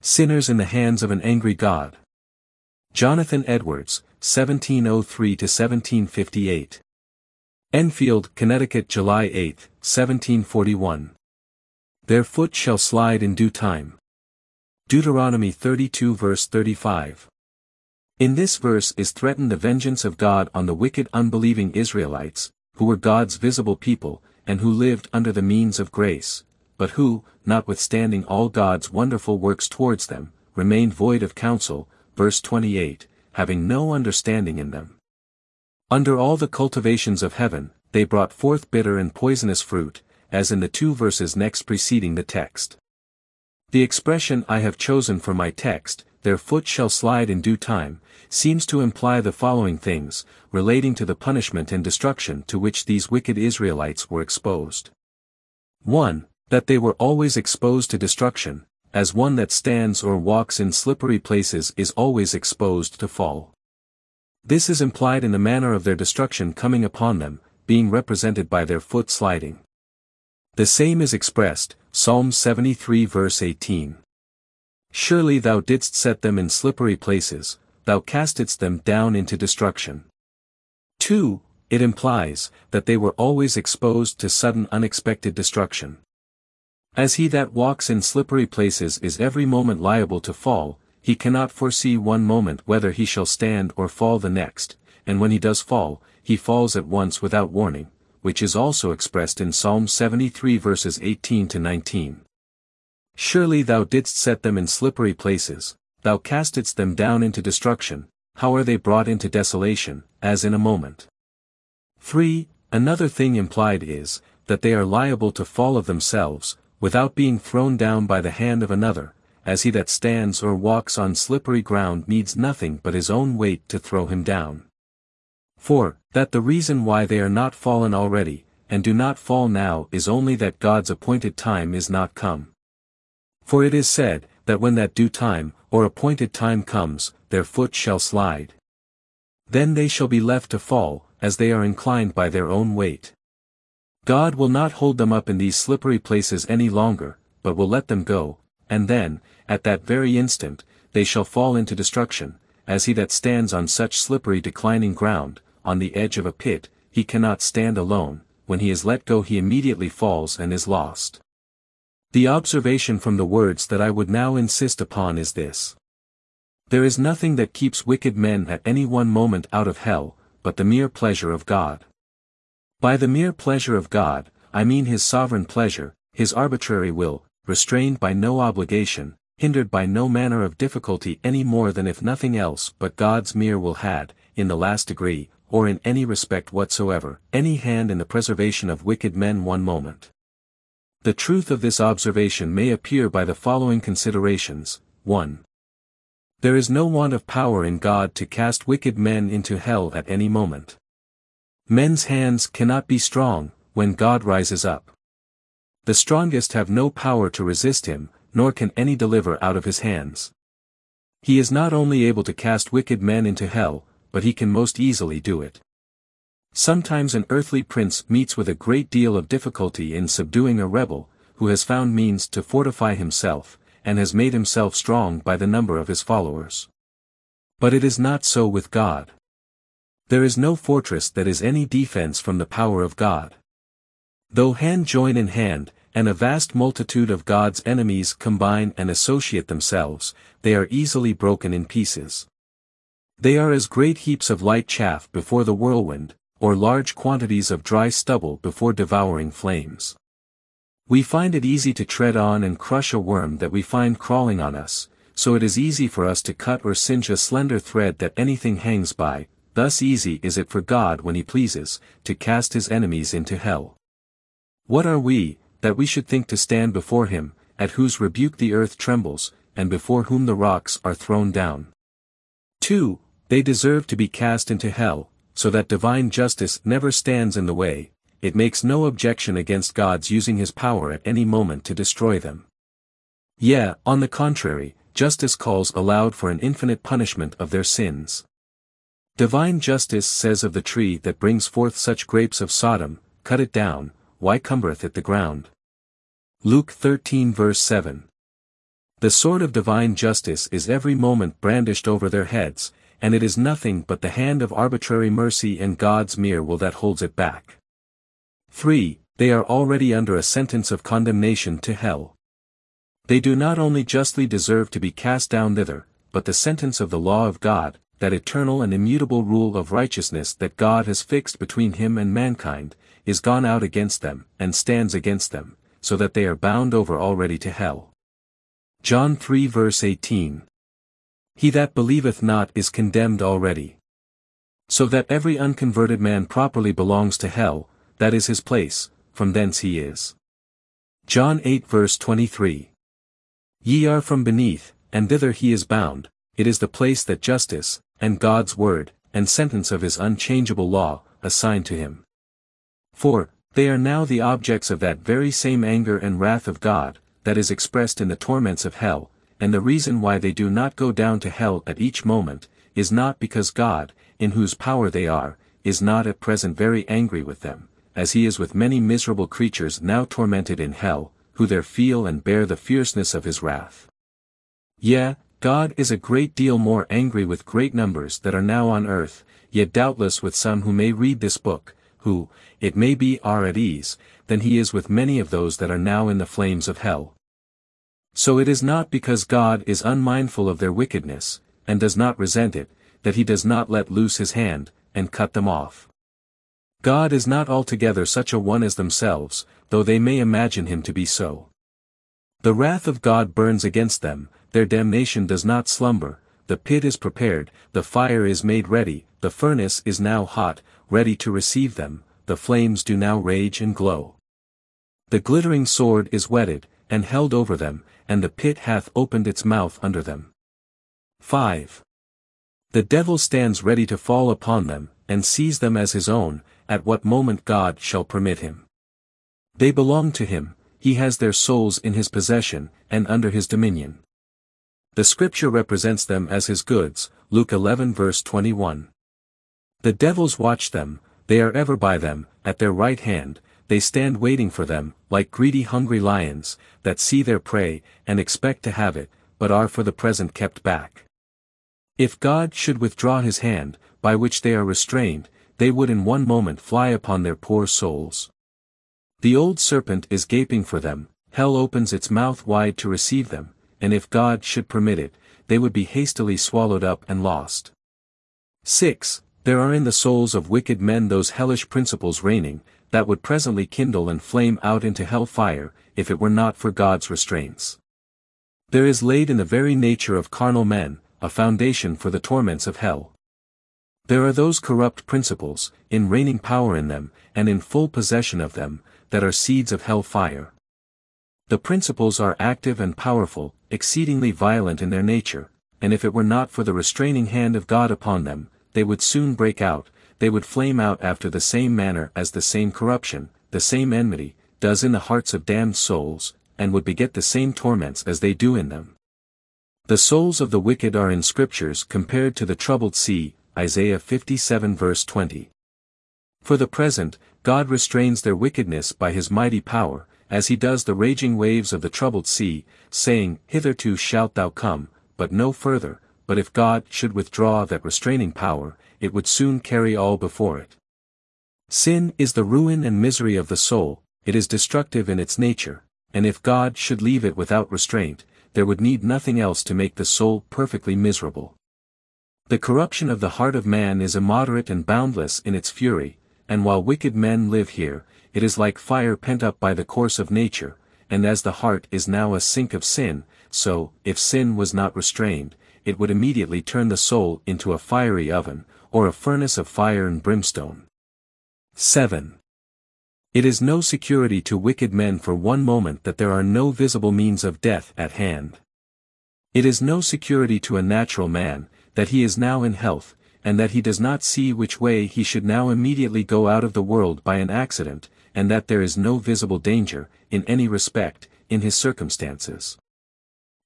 Sinners in the hands of an angry God. Jonathan Edwards, 1703-1758. Enfield, Connecticut July 8, 1741. Their foot shall slide in due time. Deuteronomy 32 verse 35. In this verse is threatened the vengeance of God on the wicked unbelieving Israelites, who were God's visible people, and who lived under the means of grace, but who, notwithstanding all God's wonderful works towards them, remained void of counsel, verse 28, having no understanding in them. Under all the cultivations of heaven, they brought forth bitter and poisonous fruit, as in the two verses next preceding the text. The expression I have chosen for my text, their foot shall slide in due time, seems to imply the following things, relating to the punishment and destruction to which these wicked Israelites were exposed. 1. That they were always exposed to destruction, as one that stands or walks in slippery places is always exposed to fall. This is implied in the manner of their destruction coming upon them, being represented by their foot sliding. The same is expressed, Psalm 73 verse 18. Surely thou didst set them in slippery places, thou castedst them down into destruction. 2. It implies, that they were always exposed to sudden unexpected destruction. As he that walks in slippery places is every moment liable to fall, he cannot foresee one moment whether he shall stand or fall the next, and when he does fall, he falls at once without warning, which is also expressed in Psalm 73 verses 18 to 19. Surely thou didst set them in slippery places, thou castedst them down into destruction, how are they brought into desolation, as in a moment. 3. Another thing implied is, that they are liable to fall of themselves, without being thrown down by the hand of another, as he that stands or walks on slippery ground needs nothing but his own weight to throw him down. 4. That the reason why they are not fallen already, and do not fall now is only that God's appointed time is not come. For it is said, that when that due time, or appointed time comes, their foot shall slide. Then they shall be left to fall, as they are inclined by their own weight. God will not hold them up in these slippery places any longer, but will let them go, and then, at that very instant, they shall fall into destruction, as he that stands on such slippery declining ground, on the edge of a pit, he cannot stand alone, when he is let go he immediately falls and is lost. The observation from the words that I would now insist upon is this. There is nothing that keeps wicked men at any one moment out of hell, but the mere pleasure of God. By the mere pleasure of God, I mean his sovereign pleasure, his arbitrary will, restrained by no obligation, hindered by no manner of difficulty any more than if nothing else but God's mere will had, in the last degree, or in any respect whatsoever, any hand in the preservation of wicked men one moment. The truth of this observation may appear by the following considerations, 1. There is no want of power in God to cast wicked men into hell at any moment. Men's hands cannot be strong, when God rises up. The strongest have no power to resist him, nor can any deliver out of his hands. He is not only able to cast wicked men into hell, but he can most easily do it. Sometimes an earthly prince meets with a great deal of difficulty in subduing a rebel, who has found means to fortify himself, and has made himself strong by the number of his followers. But it is not so with God. There is no fortress that is any defense from the power of God. Though hand join in hand, and a vast multitude of God's enemies combine and associate themselves, they are easily broken in pieces. They are as great heaps of light chaff before the whirlwind, or large quantities of dry stubble before devouring flames. We find it easy to tread on and crush a worm that we find crawling on us, so it is easy for us to cut or singe a slender thread that anything hangs by, Thus easy is it for God when he pleases, to cast his enemies into hell. What are we, that we should think to stand before him, at whose rebuke the earth trembles, and before whom the rocks are thrown down? 2. They deserve to be cast into hell, so that divine justice never stands in the way, it makes no objection against God's using his power at any moment to destroy them. Yea, on the contrary, justice calls aloud for an infinite punishment of their sins. Divine justice says of the tree that brings forth such grapes of Sodom, cut it down, why cumbereth it the ground? Luke 13 verse 7. The sword of divine justice is every moment brandished over their heads, and it is nothing but the hand of arbitrary mercy and God's mere will that holds it back. 3. They are already under a sentence of condemnation to hell. They do not only justly deserve to be cast down thither, but the sentence of the law of God, that eternal and immutable rule of righteousness that God has fixed between him and mankind, is gone out against them, and stands against them, so that they are bound over already to hell. John 3 verse 18 He that believeth not is condemned already. So that every unconverted man properly belongs to hell, that is his place, from thence he is. John 8 verse 23 Ye are from beneath, and thither he is bound, it is the place that justice, and God's word, and sentence of his unchangeable law, assigned to him. For, they are now the objects of that very same anger and wrath of God, that is expressed in the torments of hell, and the reason why they do not go down to hell at each moment, is not because God, in whose power they are, is not at present very angry with them, as he is with many miserable creatures now tormented in hell, who there feel and bear the fierceness of his wrath. Yea, God is a great deal more angry with great numbers that are now on earth, yet doubtless with some who may read this book, who, it may be are at ease, than he is with many of those that are now in the flames of hell. So it is not because God is unmindful of their wickedness, and does not resent it, that he does not let loose his hand, and cut them off. God is not altogether such a one as themselves, though they may imagine him to be so. The wrath of God burns against them, their damnation does not slumber, the pit is prepared, the fire is made ready, the furnace is now hot, ready to receive them, the flames do now rage and glow. The glittering sword is whetted, and held over them, and the pit hath opened its mouth under them. 5. The devil stands ready to fall upon them, and seize them as his own, at what moment God shall permit him. They belong to him, he has their souls in his possession, and under his dominion. The scripture represents them as his goods, Luke 11 verse 21. The devils watch them, they are ever by them, at their right hand, they stand waiting for them, like greedy hungry lions, that see their prey, and expect to have it, but are for the present kept back. If God should withdraw his hand, by which they are restrained, they would in one moment fly upon their poor souls. The old serpent is gaping for them, hell opens its mouth wide to receive them, and if God should permit it, they would be hastily swallowed up and lost. 6. There are in the souls of wicked men those hellish principles reigning, that would presently kindle and flame out into hell fire, if it were not for God's restraints. There is laid in the very nature of carnal men, a foundation for the torments of hell. There are those corrupt principles, in reigning power in them, and in full possession of them, that are seeds of hell fire. The principles are active and powerful, exceedingly violent in their nature, and if it were not for the restraining hand of God upon them, they would soon break out, they would flame out after the same manner as the same corruption, the same enmity, does in the hearts of damned souls, and would beget the same torments as they do in them. The souls of the wicked are in scriptures compared to the troubled sea, Isaiah 57 verse 20. For the present, God restrains their wickedness by his mighty power, as he does the raging waves of the troubled sea, saying, Hitherto shalt thou come, but no further, but if God should withdraw that restraining power, it would soon carry all before it. Sin is the ruin and misery of the soul, it is destructive in its nature, and if God should leave it without restraint, there would need nothing else to make the soul perfectly miserable. The corruption of the heart of man is immoderate and boundless in its fury, and while wicked men live here, it is like fire pent up by the course of nature, and as the heart is now a sink of sin, so, if sin was not restrained, it would immediately turn the soul into a fiery oven, or a furnace of fire and brimstone. 7. It is no security to wicked men for one moment that there are no visible means of death at hand. It is no security to a natural man, that he is now in health, and that he does not see which way he should now immediately go out of the world by an accident, and that there is no visible danger, in any respect, in his circumstances.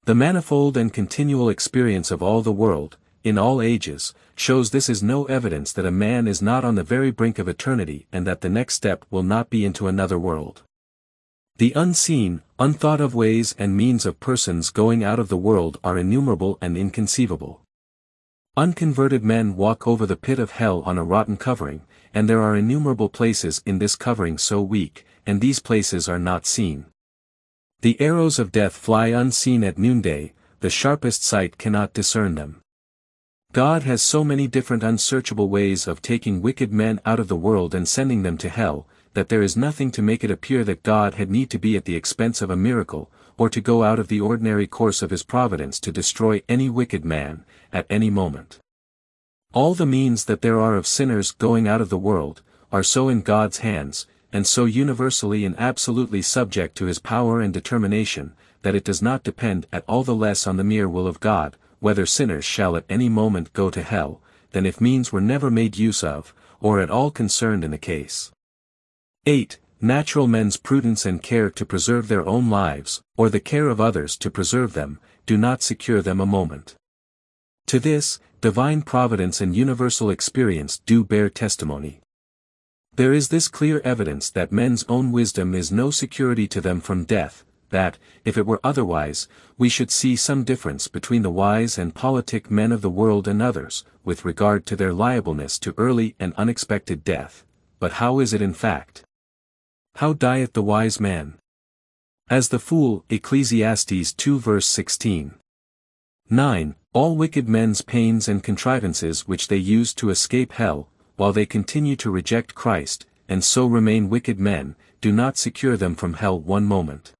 The manifold and continual experience of all the world, in all ages, shows this is no evidence that a man is not on the very brink of eternity and that the next step will not be into another world. The unseen, unthought of ways and means of persons going out of the world are innumerable and inconceivable. Unconverted men walk over the pit of hell on a rotten covering, and there are innumerable places in this covering so weak, and these places are not seen. The arrows of death fly unseen at noonday, the sharpest sight cannot discern them. God has so many different unsearchable ways of taking wicked men out of the world and sending them to hell, that there is nothing to make it appear that God had need to be at the expense of a miracle, or to go out of the ordinary course of his providence to destroy any wicked man, at any moment. All the means that there are of sinners going out of the world, are so in God's hands, and so universally and absolutely subject to his power and determination, that it does not depend at all the less on the mere will of God, whether sinners shall at any moment go to hell, than if means were never made use of, or at all concerned in the case. 8. Natural men's prudence and care to preserve their own lives, or the care of others to preserve them, do not secure them a moment. To this, divine providence and universal experience do bear testimony. There is this clear evidence that men's own wisdom is no security to them from death, that, if it were otherwise, we should see some difference between the wise and politic men of the world and others, with regard to their liableness to early and unexpected death. But how is it in fact? How dieth the wise man? As the fool, Ecclesiastes 2 verse 16. 9. All wicked men's pains and contrivances which they use to escape hell, while they continue to reject Christ, and so remain wicked men, do not secure them from hell one moment.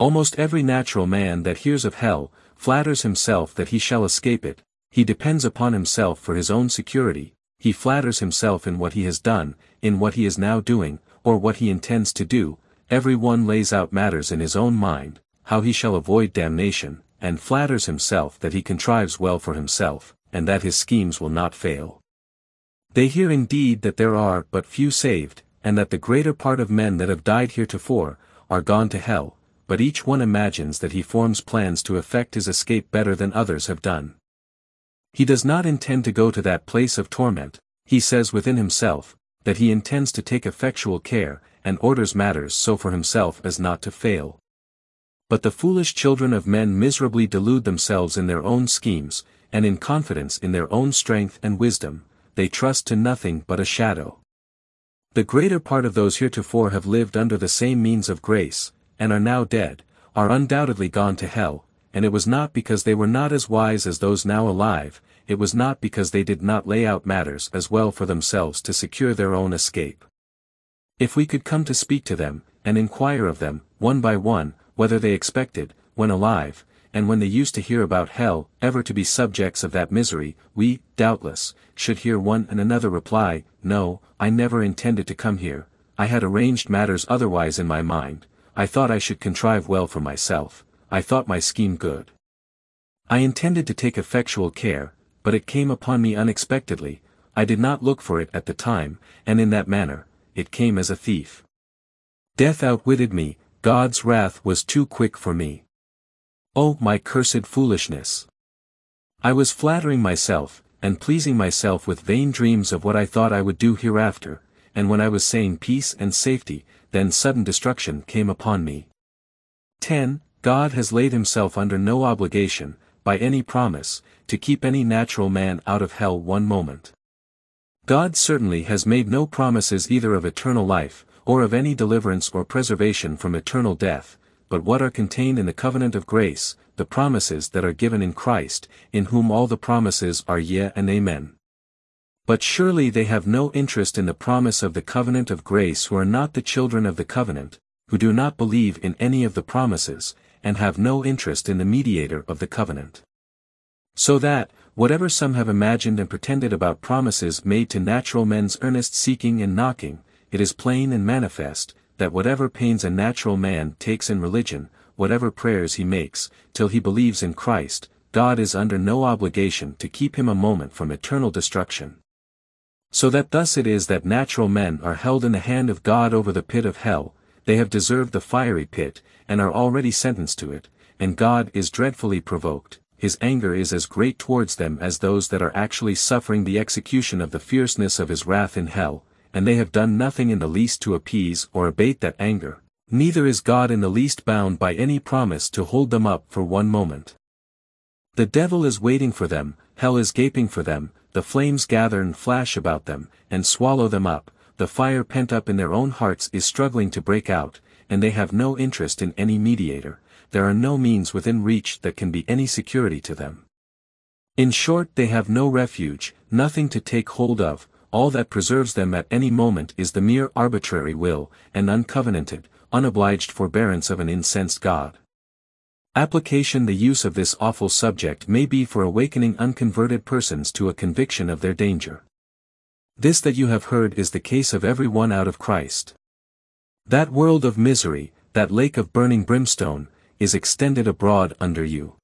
Almost every natural man that hears of hell, flatters himself that he shall escape it, he depends upon himself for his own security, he flatters himself in what he has done, in what he is now doing, or what he intends to do, every one lays out matters in his own mind, how he shall avoid damnation, and flatters himself that he contrives well for himself, and that his schemes will not fail. They hear indeed that there are but few saved, and that the greater part of men that have died heretofore, are gone to hell, but each one imagines that he forms plans to effect his escape better than others have done. He does not intend to go to that place of torment, he says within himself, that he intends to take effectual care, and orders matters so for himself as not to fail. But the foolish children of men miserably delude themselves in their own schemes, and in confidence in their own strength and wisdom, they trust to nothing but a shadow. The greater part of those heretofore have lived under the same means of grace, and are now dead, are undoubtedly gone to hell, and it was not because they were not as wise as those now alive, it was not because they did not lay out matters as well for themselves to secure their own escape. If we could come to speak to them, and inquire of them, one by one, whether they expected, when alive, and when they used to hear about hell, ever to be subjects of that misery, we, doubtless, should hear one and another reply, No, I never intended to come here, I had arranged matters otherwise in my mind, I thought I should contrive well for myself, I thought my scheme good. I intended to take effectual care, but it came upon me unexpectedly, I did not look for it at the time, and in that manner, it came as a thief. Death outwitted me, God's wrath was too quick for me. Oh my cursed foolishness! I was flattering myself, and pleasing myself with vain dreams of what I thought I would do hereafter, and when I was saying peace and safety, then sudden destruction came upon me. 10. God has laid himself under no obligation, by any promise, to keep any natural man out of hell one moment. God certainly has made no promises either of eternal life, or of any deliverance or preservation from eternal death, but what are contained in the covenant of grace, the promises that are given in Christ, in whom all the promises are yea and amen. But surely they have no interest in the promise of the covenant of grace who are not the children of the covenant, who do not believe in any of the promises, and have no interest in the mediator of the covenant. So that, whatever some have imagined and pretended about promises made to natural men's earnest seeking and knocking, it is plain and manifest, that whatever pains a natural man takes in religion, whatever prayers he makes, till he believes in Christ, God is under no obligation to keep him a moment from eternal destruction. So that thus it is that natural men are held in the hand of God over the pit of hell, they have deserved the fiery pit, and are already sentenced to it, and God is dreadfully provoked, his anger is as great towards them as those that are actually suffering the execution of the fierceness of his wrath in hell, and they have done nothing in the least to appease or abate that anger, Neither is God in the least bound by any promise to hold them up for one moment. The devil is waiting for them, hell is gaping for them, the flames gather and flash about them, and swallow them up, the fire pent up in their own hearts is struggling to break out, and they have no interest in any mediator, there are no means within reach that can be any security to them. In short they have no refuge, nothing to take hold of, all that preserves them at any moment is the mere arbitrary will, and uncovenanted, unobliged forbearance of an incensed God. Application The use of this awful subject may be for awakening unconverted persons to a conviction of their danger. This that you have heard is the case of every one out of Christ. That world of misery, that lake of burning brimstone, is extended abroad under you.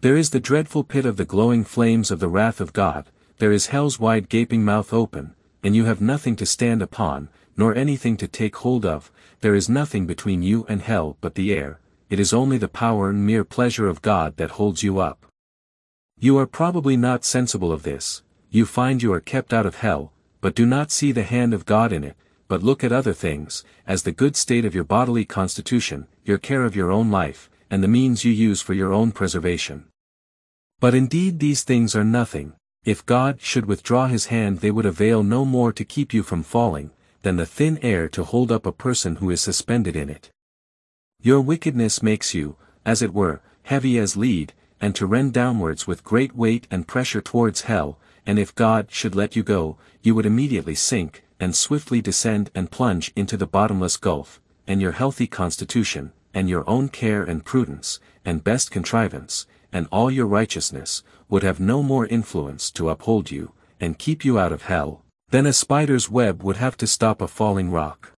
There is the dreadful pit of the glowing flames of the wrath of God, there is hell's wide gaping mouth open, and you have nothing to stand upon, nor anything to take hold of, there is nothing between you and hell but the air, it is only the power and mere pleasure of God that holds you up. You are probably not sensible of this, you find you are kept out of hell, but do not see the hand of God in it, but look at other things, as the good state of your bodily constitution, your care of your own life, and the means you use for your own preservation. But indeed these things are nothing, if God should withdraw his hand they would avail no more to keep you from falling, than the thin air to hold up a person who is suspended in it. Your wickedness makes you, as it were, heavy as lead, and to rend downwards with great weight and pressure towards hell, and if God should let you go, you would immediately sink, and swiftly descend and plunge into the bottomless gulf, and your healthy constitution, and your own care and prudence, and best contrivance, and all your righteousness, would have no more influence to uphold you, and keep you out of hell, than a spider's web would have to stop a falling rock.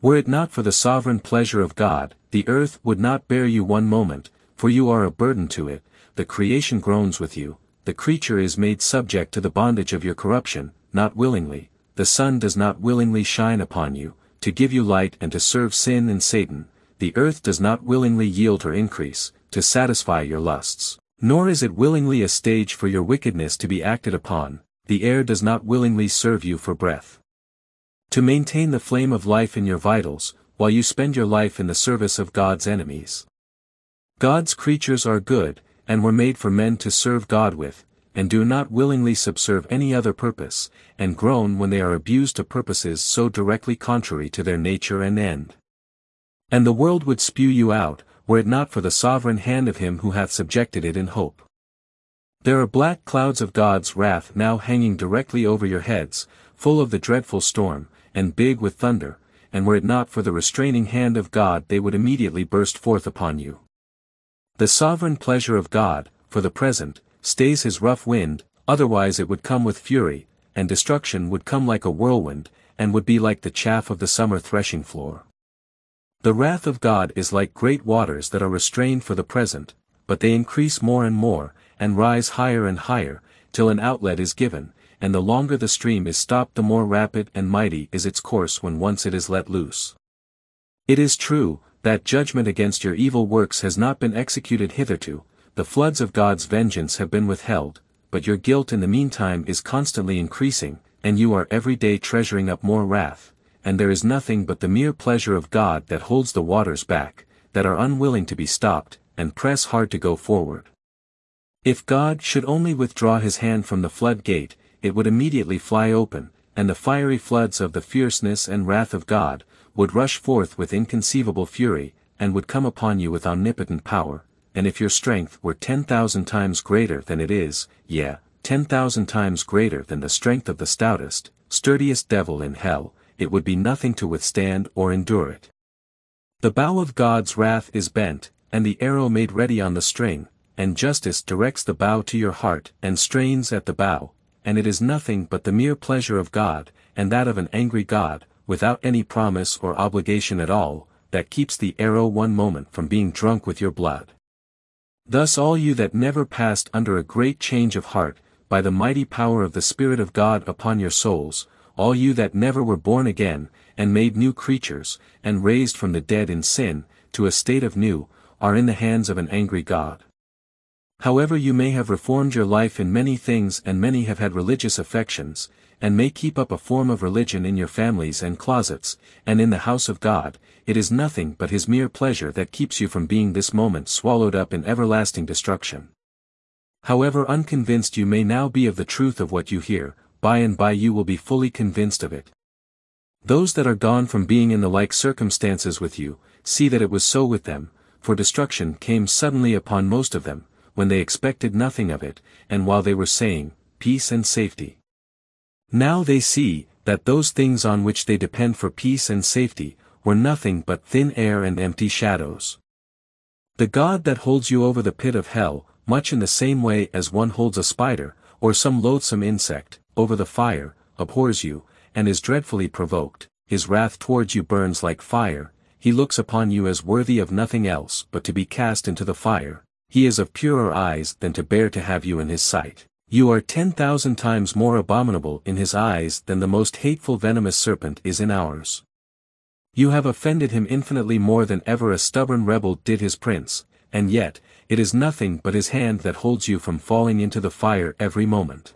Were it not for the sovereign pleasure of God, the earth would not bear you one moment, for you are a burden to it, the creation groans with you, the creature is made subject to the bondage of your corruption, not willingly, the sun does not willingly shine upon you, to give you light and to serve sin and Satan, the earth does not willingly yield her increase, to satisfy your lusts, nor is it willingly a stage for your wickedness to be acted upon, the air does not willingly serve you for breath. To maintain the flame of life in your vitals, while you spend your life in the service of God's enemies. God's creatures are good, and were made for men to serve God with, and do not willingly subserve any other purpose, and groan when they are abused to purposes so directly contrary to their nature and end. And the world would spew you out, were it not for the sovereign hand of him who hath subjected it in hope. There are black clouds of God's wrath now hanging directly over your heads, full of the dreadful storm, and big with thunder, and were it not for the restraining hand of God they would immediately burst forth upon you. The sovereign pleasure of God, for the present, stays his rough wind, otherwise it would come with fury, and destruction would come like a whirlwind, and would be like the chaff of the summer threshing floor. The wrath of God is like great waters that are restrained for the present, but they increase more and more, and rise higher and higher, till an outlet is given, and the longer the stream is stopped the more rapid and mighty is its course when once it is let loose. It is true, that judgment against your evil works has not been executed hitherto, the floods of God's vengeance have been withheld, but your guilt in the meantime is constantly increasing, and you are every day treasuring up more wrath, and there is nothing but the mere pleasure of God that holds the waters back, that are unwilling to be stopped, and press hard to go forward. If God should only withdraw his hand from the flood gate, it would immediately fly open, and the fiery floods of the fierceness and wrath of God, would rush forth with inconceivable fury, and would come upon you with omnipotent power, and if your strength were ten thousand times greater than it is, yea, ten thousand times greater than the strength of the stoutest, sturdiest devil in hell, it would be nothing to withstand or endure it. The bow of God's wrath is bent, and the arrow made ready on the string, and justice directs the bow to your heart and strains at the bow, and it is nothing but the mere pleasure of God, and that of an angry God, without any promise or obligation at all, that keeps the arrow one moment from being drunk with your blood. Thus all you that never passed under a great change of heart, by the mighty power of the Spirit of God upon your souls, all you that never were born again, and made new creatures, and raised from the dead in sin, to a state of new, are in the hands of an angry God. However you may have reformed your life in many things and many have had religious affections, and may keep up a form of religion in your families and closets, and in the house of God, it is nothing but his mere pleasure that keeps you from being this moment swallowed up in everlasting destruction. However unconvinced you may now be of the truth of what you hear, by and by you will be fully convinced of it. Those that are gone from being in the like circumstances with you, see that it was so with them, for destruction came suddenly upon most of them, when they expected nothing of it, and while they were saying, Peace and safety. Now they see, that those things on which they depend for peace and safety, were nothing but thin air and empty shadows. The God that holds you over the pit of hell, much in the same way as one holds a spider, or some loathsome insect, over the fire, abhors you, and is dreadfully provoked, his wrath towards you burns like fire, he looks upon you as worthy of nothing else but to be cast into the fire, he is of purer eyes than to bear to have you in his sight. You are ten thousand times more abominable in his eyes than the most hateful venomous serpent is in ours. You have offended him infinitely more than ever a stubborn rebel did his prince, and yet, it is nothing but his hand that holds you from falling into the fire every moment.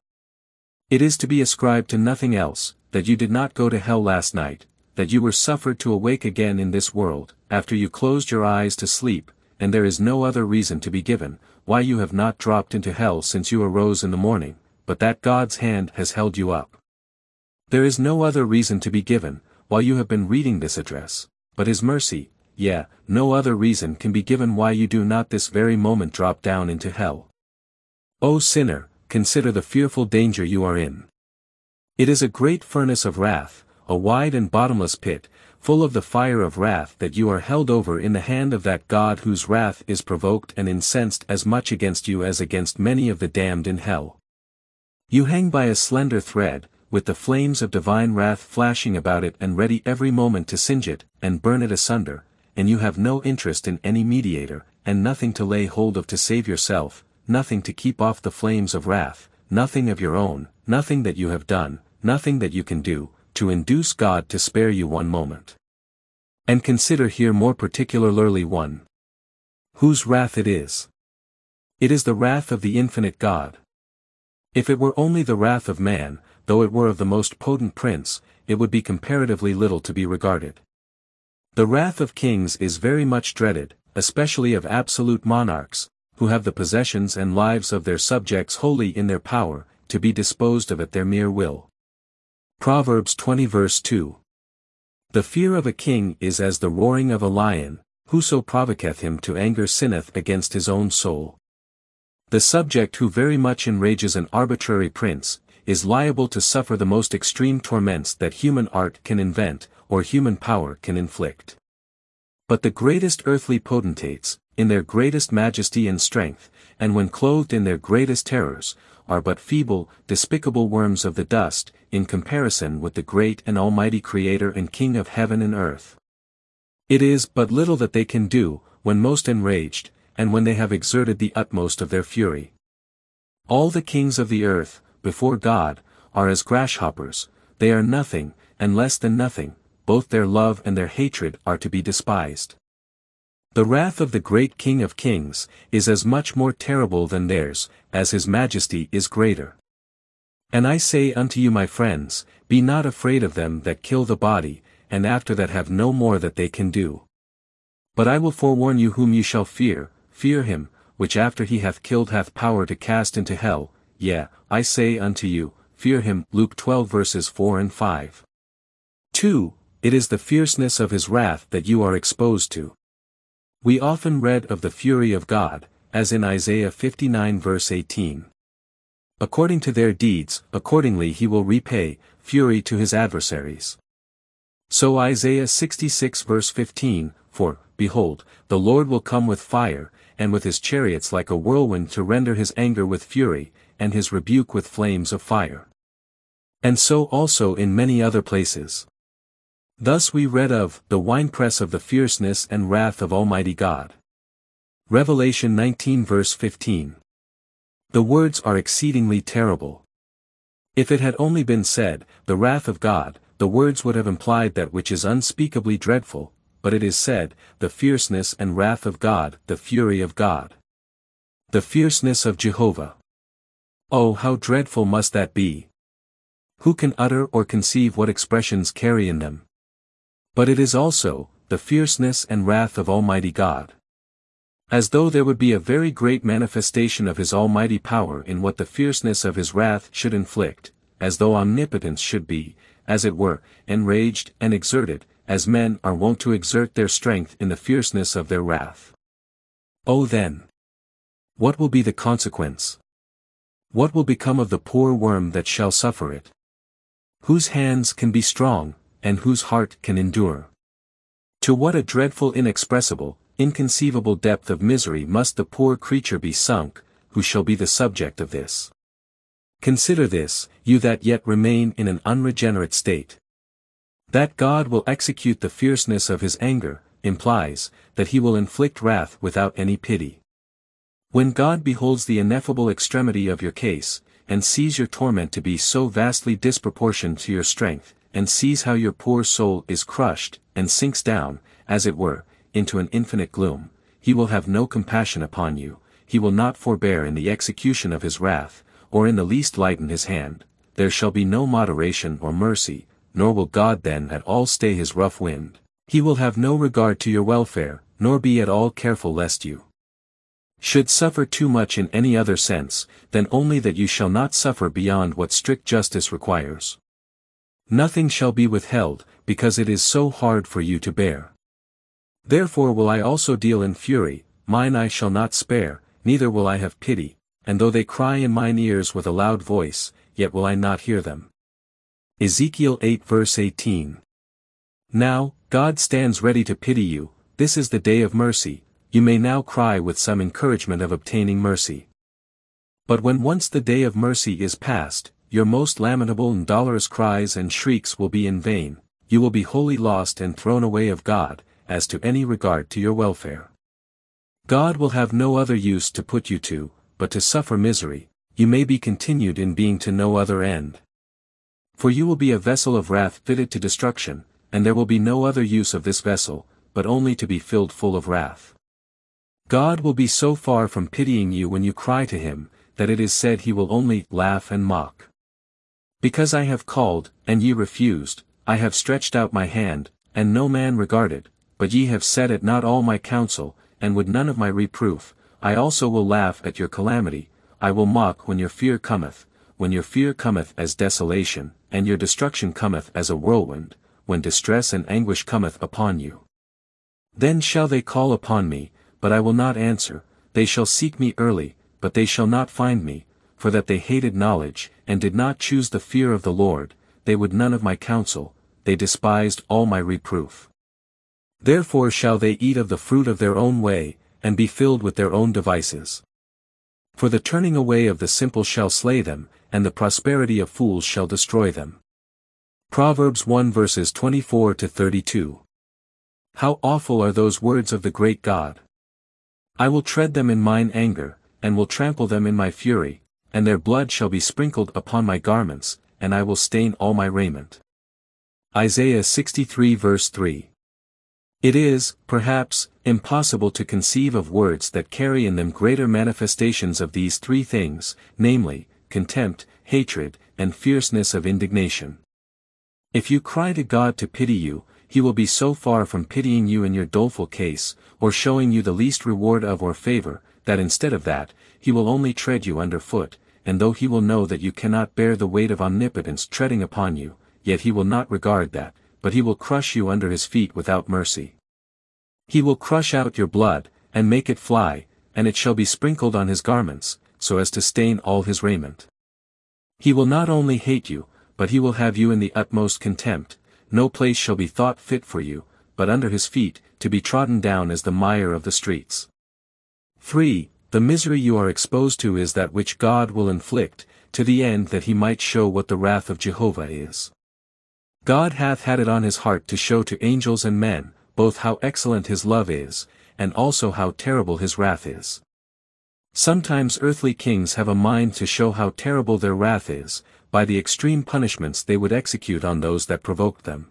It is to be ascribed to nothing else, that you did not go to hell last night, that you were suffered to awake again in this world, after you closed your eyes to sleep, and there is no other reason to be given, why you have not dropped into hell since you arose in the morning, but that God's hand has held you up. There is no other reason to be given, while you have been reading this address, but His mercy, yeah, no other reason can be given why you do not this very moment drop down into hell. O sinner, consider the fearful danger you are in. It is a great furnace of wrath, a wide and bottomless pit, full of the fire of wrath that you are held over in the hand of that God whose wrath is provoked and incensed as much against you as against many of the damned in hell. You hang by a slender thread, with the flames of divine wrath flashing about it and ready every moment to singe it, and burn it asunder, and you have no interest in any mediator, and nothing to lay hold of to save yourself, nothing to keep off the flames of wrath, nothing of your own, nothing that you have done, nothing that you can do, to induce God to spare you one moment. And consider here more particularly one. Whose wrath it is. It is the wrath of the infinite God. If it were only the wrath of man, though it were of the most potent prince, it would be comparatively little to be regarded. The wrath of kings is very much dreaded, especially of absolute monarchs, who have the possessions and lives of their subjects wholly in their power, to be disposed of at their mere will. Proverbs 20 verse 2 The fear of a king is as the roaring of a lion, whoso provoketh him to anger sinneth against his own soul. The subject who very much enrages an arbitrary prince, is liable to suffer the most extreme torments that human art can invent, or human power can inflict. But the greatest earthly potentates, in their greatest majesty and strength, and when clothed in their greatest terrors, are but feeble, despicable worms of the dust, in comparison with the great and almighty Creator and King of heaven and earth. It is but little that they can do, when most enraged, and when they have exerted the utmost of their fury. All the kings of the earth, before God, are as grasshoppers, they are nothing, and less than nothing, both their love and their hatred are to be despised. The wrath of the great King of kings, is as much more terrible than theirs, as his majesty is greater. And I say unto you my friends, be not afraid of them that kill the body, and after that have no more that they can do. But I will forewarn you whom ye shall fear, fear him, which after he hath killed hath power to cast into hell, yea, I say unto you, fear him. Luke 12 verses 4 and 5. 2. It is the fierceness of his wrath that you are exposed to. We often read of the fury of God, as in Isaiah 59 verse 18. According to their deeds, accordingly he will repay, fury to his adversaries. So Isaiah 66 verse 15, For, behold, the Lord will come with fire, and with his chariots like a whirlwind to render his anger with fury, and his rebuke with flames of fire. And so also in many other places. Thus we read of the winepress of the fierceness and wrath of Almighty God. Revelation 19 verse 15. The words are exceedingly terrible. If it had only been said, the wrath of God, the words would have implied that which is unspeakably dreadful, but it is said, the fierceness and wrath of God, the fury of God. The fierceness of Jehovah. Oh how dreadful must that be! Who can utter or conceive what expressions carry in them? But it is also, the fierceness and wrath of Almighty God. As though there would be a very great manifestation of his almighty power in what the fierceness of his wrath should inflict, as though omnipotence should be, as it were, enraged and exerted, as men are wont to exert their strength in the fierceness of their wrath. Oh then! What will be the consequence? What will become of the poor worm that shall suffer it? Whose hands can be strong, and whose heart can endure? To what a dreadful inexpressible, inconceivable depth of misery must the poor creature be sunk, who shall be the subject of this. Consider this, you that yet remain in an unregenerate state. That God will execute the fierceness of his anger, implies, that he will inflict wrath without any pity. When God beholds the ineffable extremity of your case, and sees your torment to be so vastly disproportioned to your strength, and sees how your poor soul is crushed, and sinks down, as it were, into an infinite gloom, he will have no compassion upon you, he will not forbear in the execution of his wrath, or in the least lighten his hand, there shall be no moderation or mercy, nor will God then at all stay his rough wind, he will have no regard to your welfare, nor be at all careful lest you should suffer too much in any other sense, than only that you shall not suffer beyond what strict justice requires. Nothing shall be withheld, because it is so hard for you to bear. Therefore will I also deal in fury, mine eye shall not spare, neither will I have pity, and though they cry in mine ears with a loud voice, yet will I not hear them. Ezekiel 8 verse 18 Now, God stands ready to pity you, this is the day of mercy, you may now cry with some encouragement of obtaining mercy. But when once the day of mercy is past, your most lamentable and dolorous cries and shrieks will be in vain, you will be wholly lost and thrown away of God, as to any regard to your welfare. God will have no other use to put you to, but to suffer misery, you may be continued in being to no other end. For you will be a vessel of wrath fitted to destruction, and there will be no other use of this vessel, but only to be filled full of wrath. God will be so far from pitying you when you cry to him, that it is said he will only laugh and mock. Because I have called, and ye refused, I have stretched out my hand, and no man regarded, but ye have set at not all my counsel, and would none of my reproof, I also will laugh at your calamity, I will mock when your fear cometh, when your fear cometh as desolation, and your destruction cometh as a whirlwind, when distress and anguish cometh upon you. Then shall they call upon me, but I will not answer, they shall seek me early, but they shall not find me, for that they hated knowledge, and did not choose the fear of the Lord, they would none of my counsel, they despised all my reproof. Therefore shall they eat of the fruit of their own way, and be filled with their own devices. For the turning away of the simple shall slay them, and the prosperity of fools shall destroy them. Proverbs 1 verses 24 to 32. How awful are those words of the great God! I will tread them in mine anger, and will trample them in my fury, and their blood shall be sprinkled upon my garments, and I will stain all my raiment. Isaiah 63 verse 3. It is, perhaps, impossible to conceive of words that carry in them greater manifestations of these three things, namely, contempt, hatred, and fierceness of indignation. If you cry to God to pity you, he will be so far from pitying you in your doleful case, or showing you the least reward of or favor, that instead of that, he will only tread you under foot, and though he will know that you cannot bear the weight of omnipotence treading upon you, yet he will not regard that, but he will crush you under his feet without mercy. He will crush out your blood, and make it fly, and it shall be sprinkled on his garments, so as to stain all his raiment. He will not only hate you, but he will have you in the utmost contempt, no place shall be thought fit for you, but under his feet, to be trodden down as the mire of the streets. 3. The misery you are exposed to is that which God will inflict, to the end that he might show what the wrath of Jehovah is. God hath had it on his heart to show to angels and men, both how excellent his love is, and also how terrible his wrath is. Sometimes earthly kings have a mind to show how terrible their wrath is, by the extreme punishments they would execute on those that provoked them.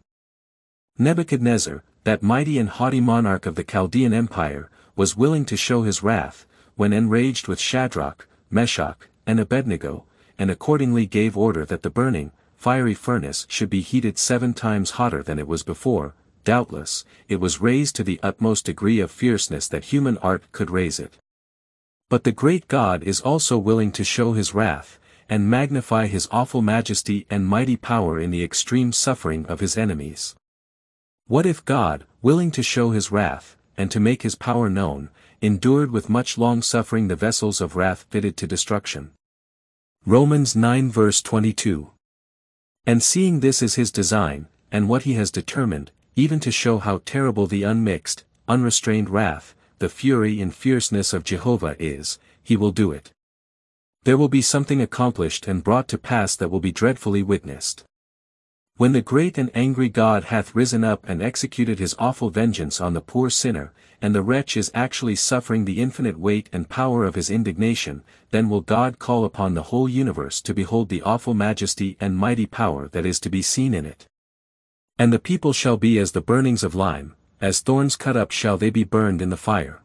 Nebuchadnezzar, that mighty and haughty monarch of the Chaldean Empire, was willing to show his wrath, when enraged with Shadrach, Meshach, and Abednego, and accordingly gave order that the burning, fiery furnace should be heated seven times hotter than it was before, doubtless, it was raised to the utmost degree of fierceness that human art could raise it. But the great God is also willing to show his wrath, and magnify his awful majesty and mighty power in the extreme suffering of his enemies. What if God, willing to show his wrath, and to make his power known, endured with much long suffering the vessels of wrath fitted to destruction? Romans 9 verse 22. And seeing this is his design, and what he has determined, even to show how terrible the unmixed, unrestrained wrath, the fury and fierceness of Jehovah is, he will do it. There will be something accomplished and brought to pass that will be dreadfully witnessed. When the great and angry God hath risen up and executed his awful vengeance on the poor sinner, and the wretch is actually suffering the infinite weight and power of his indignation, then will God call upon the whole universe to behold the awful majesty and mighty power that is to be seen in it. And the people shall be as the burnings of lime, as thorns cut up shall they be burned in the fire.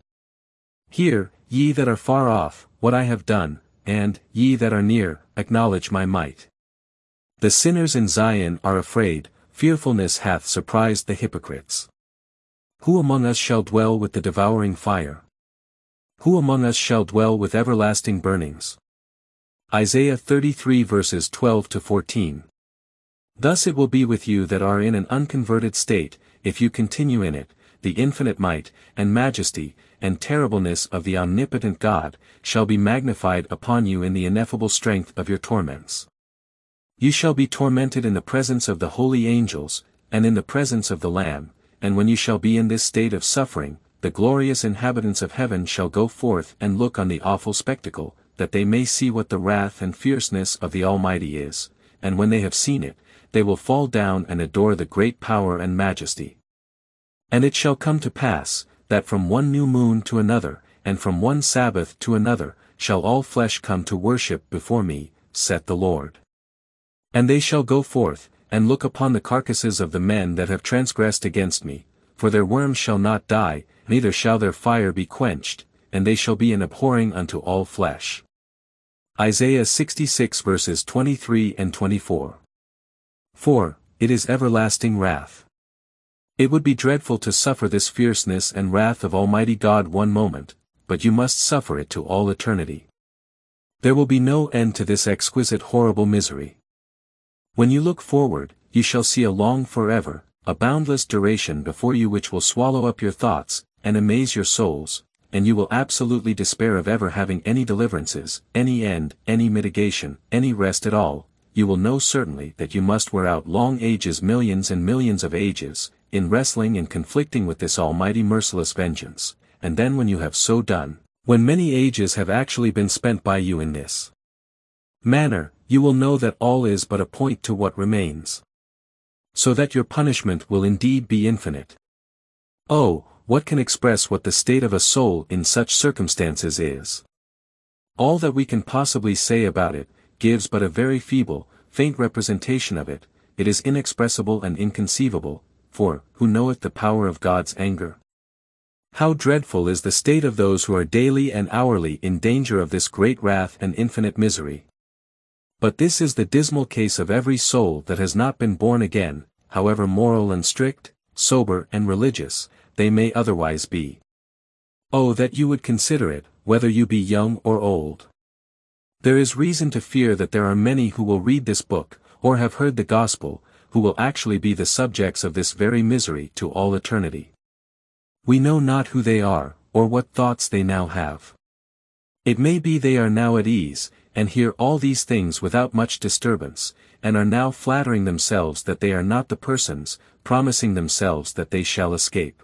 Hear, ye that are far off, what I have done, and, ye that are near, acknowledge my might. The sinners in Zion are afraid, fearfulness hath surprised the hypocrites. Who among us shall dwell with the devouring fire? Who among us shall dwell with everlasting burnings? Isaiah 33 verses 12 to 14. Thus it will be with you that are in an unconverted state, if you continue in it, the infinite might, and majesty, and terribleness of the omnipotent God, shall be magnified upon you in the ineffable strength of your torments. You shall be tormented in the presence of the holy angels, and in the presence of the Lamb, and when you shall be in this state of suffering, the glorious inhabitants of heaven shall go forth and look on the awful spectacle, that they may see what the wrath and fierceness of the Almighty is, and when they have seen it, they will fall down and adore the great power and majesty. And it shall come to pass, that from one new moon to another, and from one Sabbath to another, shall all flesh come to worship before me, saith the Lord. And they shall go forth, and look upon the carcasses of the men that have transgressed against me, for their worms shall not die, neither shall their fire be quenched, and they shall be an abhorring unto all flesh. Isaiah 66 verses 23 and 24. 4. It is everlasting wrath. It would be dreadful to suffer this fierceness and wrath of Almighty God one moment, but you must suffer it to all eternity. There will be no end to this exquisite horrible misery. When you look forward, you shall see a long forever, a boundless duration before you which will swallow up your thoughts, and amaze your souls, and you will absolutely despair of ever having any deliverances, any end, any mitigation, any rest at all, you will know certainly that you must wear out long ages millions and millions of ages, in wrestling and conflicting with this almighty merciless vengeance, and then when you have so done, when many ages have actually been spent by you in this manner, you will know that all is but a point to what remains. So that your punishment will indeed be infinite. Oh, what can express what the state of a soul in such circumstances is? All that we can possibly say about it, gives but a very feeble, faint representation of it, it is inexpressible and inconceivable, for, who knoweth the power of God's anger? How dreadful is the state of those who are daily and hourly in danger of this great wrath and infinite misery. But this is the dismal case of every soul that has not been born again, however moral and strict, sober and religious, they may otherwise be. Oh that you would consider it, whether you be young or old. There is reason to fear that there are many who will read this book, or have heard the gospel, who will actually be the subjects of this very misery to all eternity. We know not who they are, or what thoughts they now have. It may be they are now at ease, and hear all these things without much disturbance, and are now flattering themselves that they are not the persons, promising themselves that they shall escape.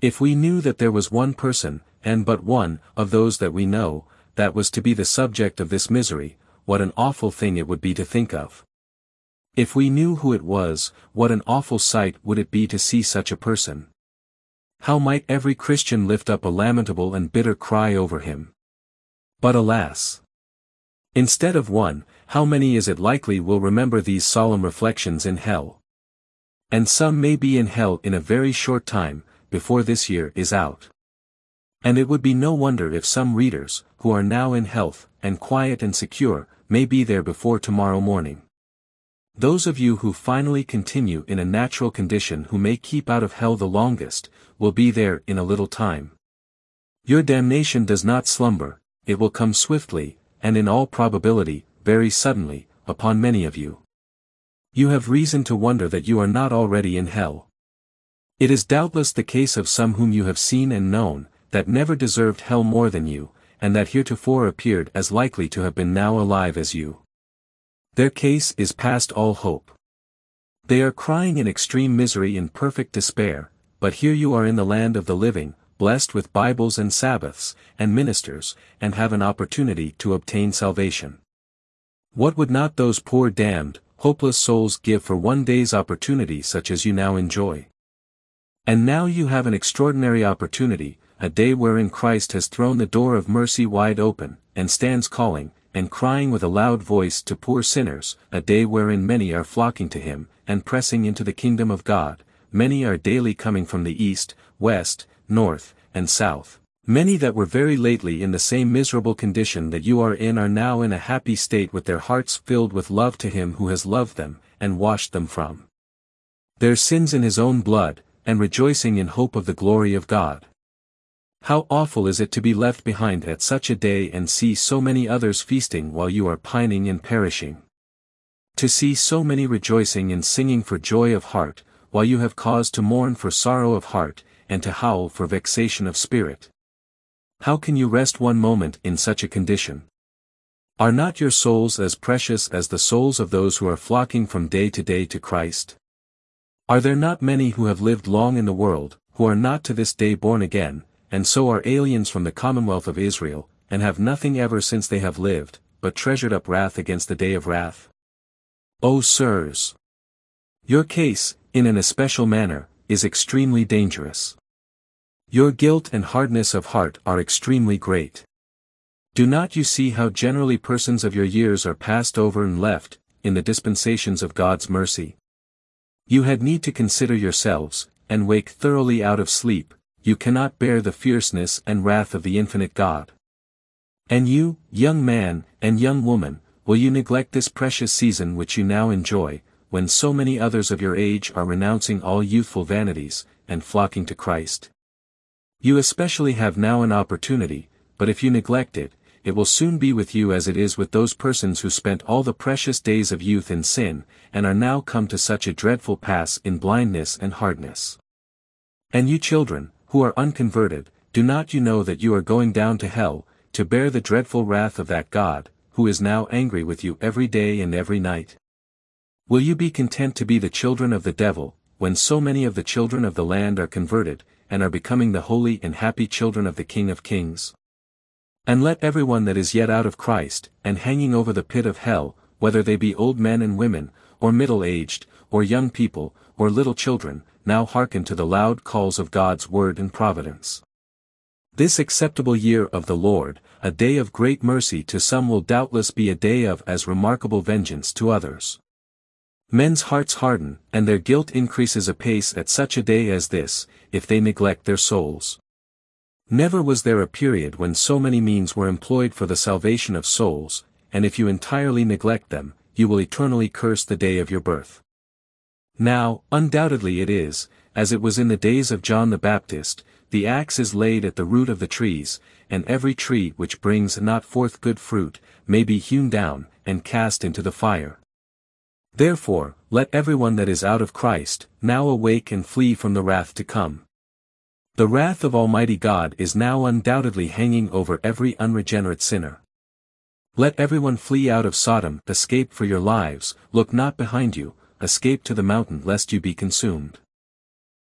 If we knew that there was one person, and but one, of those that we know, that was to be the subject of this misery, what an awful thing it would be to think of. If we knew who it was, what an awful sight would it be to see such a person. How might every Christian lift up a lamentable and bitter cry over him. But alas! Instead of one, how many is it likely will remember these solemn reflections in hell? And some may be in hell in a very short time, before this year is out. And it would be no wonder if some readers, who are now in health, and quiet and secure, may be there before tomorrow morning. Those of you who finally continue in a natural condition who may keep out of hell the longest, will be there in a little time. Your damnation does not slumber, it will come swiftly, and in all probability, very suddenly, upon many of you. You have reason to wonder that you are not already in hell. It is doubtless the case of some whom you have seen and known, that never deserved hell more than you, and that heretofore appeared as likely to have been now alive as you. Their case is past all hope. They are crying in extreme misery in perfect despair, but here you are in the land of the living, blessed with Bibles and Sabbaths, and ministers, and have an opportunity to obtain salvation. What would not those poor damned, hopeless souls give for one day's opportunity such as you now enjoy? And now you have an extraordinary opportunity, a day wherein Christ has thrown the door of mercy wide open, and stands calling, and crying with a loud voice to poor sinners, a day wherein many are flocking to him, and pressing into the kingdom of God, many are daily coming from the east, west, north, and south. Many that were very lately in the same miserable condition that you are in are now in a happy state with their hearts filled with love to him who has loved them, and washed them from their sins in his own blood, and rejoicing in hope of the glory of God. How awful is it to be left behind at such a day and see so many others feasting while you are pining and perishing. To see so many rejoicing and singing for joy of heart, while you have cause to mourn for sorrow of heart, and to howl for vexation of spirit. How can you rest one moment in such a condition? Are not your souls as precious as the souls of those who are flocking from day to day to Christ? Are there not many who have lived long in the world, who are not to this day born again, and so are aliens from the commonwealth of Israel, and have nothing ever since they have lived, but treasured up wrath against the day of wrath. O sirs! Your case, in an especial manner, is extremely dangerous. Your guilt and hardness of heart are extremely great. Do not you see how generally persons of your years are passed over and left, in the dispensations of God's mercy? You had need to consider yourselves, and wake thoroughly out of sleep, you cannot bear the fierceness and wrath of the infinite God. And you, young man, and young woman, will you neglect this precious season which you now enjoy, when so many others of your age are renouncing all youthful vanities, and flocking to Christ? You especially have now an opportunity, but if you neglect it, it will soon be with you as it is with those persons who spent all the precious days of youth in sin, and are now come to such a dreadful pass in blindness and hardness. And you children, who are unconverted, do not you know that you are going down to hell, to bear the dreadful wrath of that God, who is now angry with you every day and every night? Will you be content to be the children of the devil, when so many of the children of the land are converted, and are becoming the holy and happy children of the King of Kings? And let everyone that is yet out of Christ, and hanging over the pit of hell, whether they be old men and women, or middle-aged, or young people, or little children, now hearken to the loud calls of God's word and providence. This acceptable year of the Lord, a day of great mercy to some will doubtless be a day of as remarkable vengeance to others. Men's hearts harden, and their guilt increases apace at such a day as this, if they neglect their souls. Never was there a period when so many means were employed for the salvation of souls, and if you entirely neglect them, you will eternally curse the day of your birth. Now, undoubtedly it is, as it was in the days of John the Baptist, the axe is laid at the root of the trees, and every tree which brings not forth good fruit, may be hewn down, and cast into the fire. Therefore, let everyone that is out of Christ, now awake and flee from the wrath to come. The wrath of Almighty God is now undoubtedly hanging over every unregenerate sinner. Let everyone flee out of Sodom, escape for your lives, look not behind you, escape to the mountain lest you be consumed.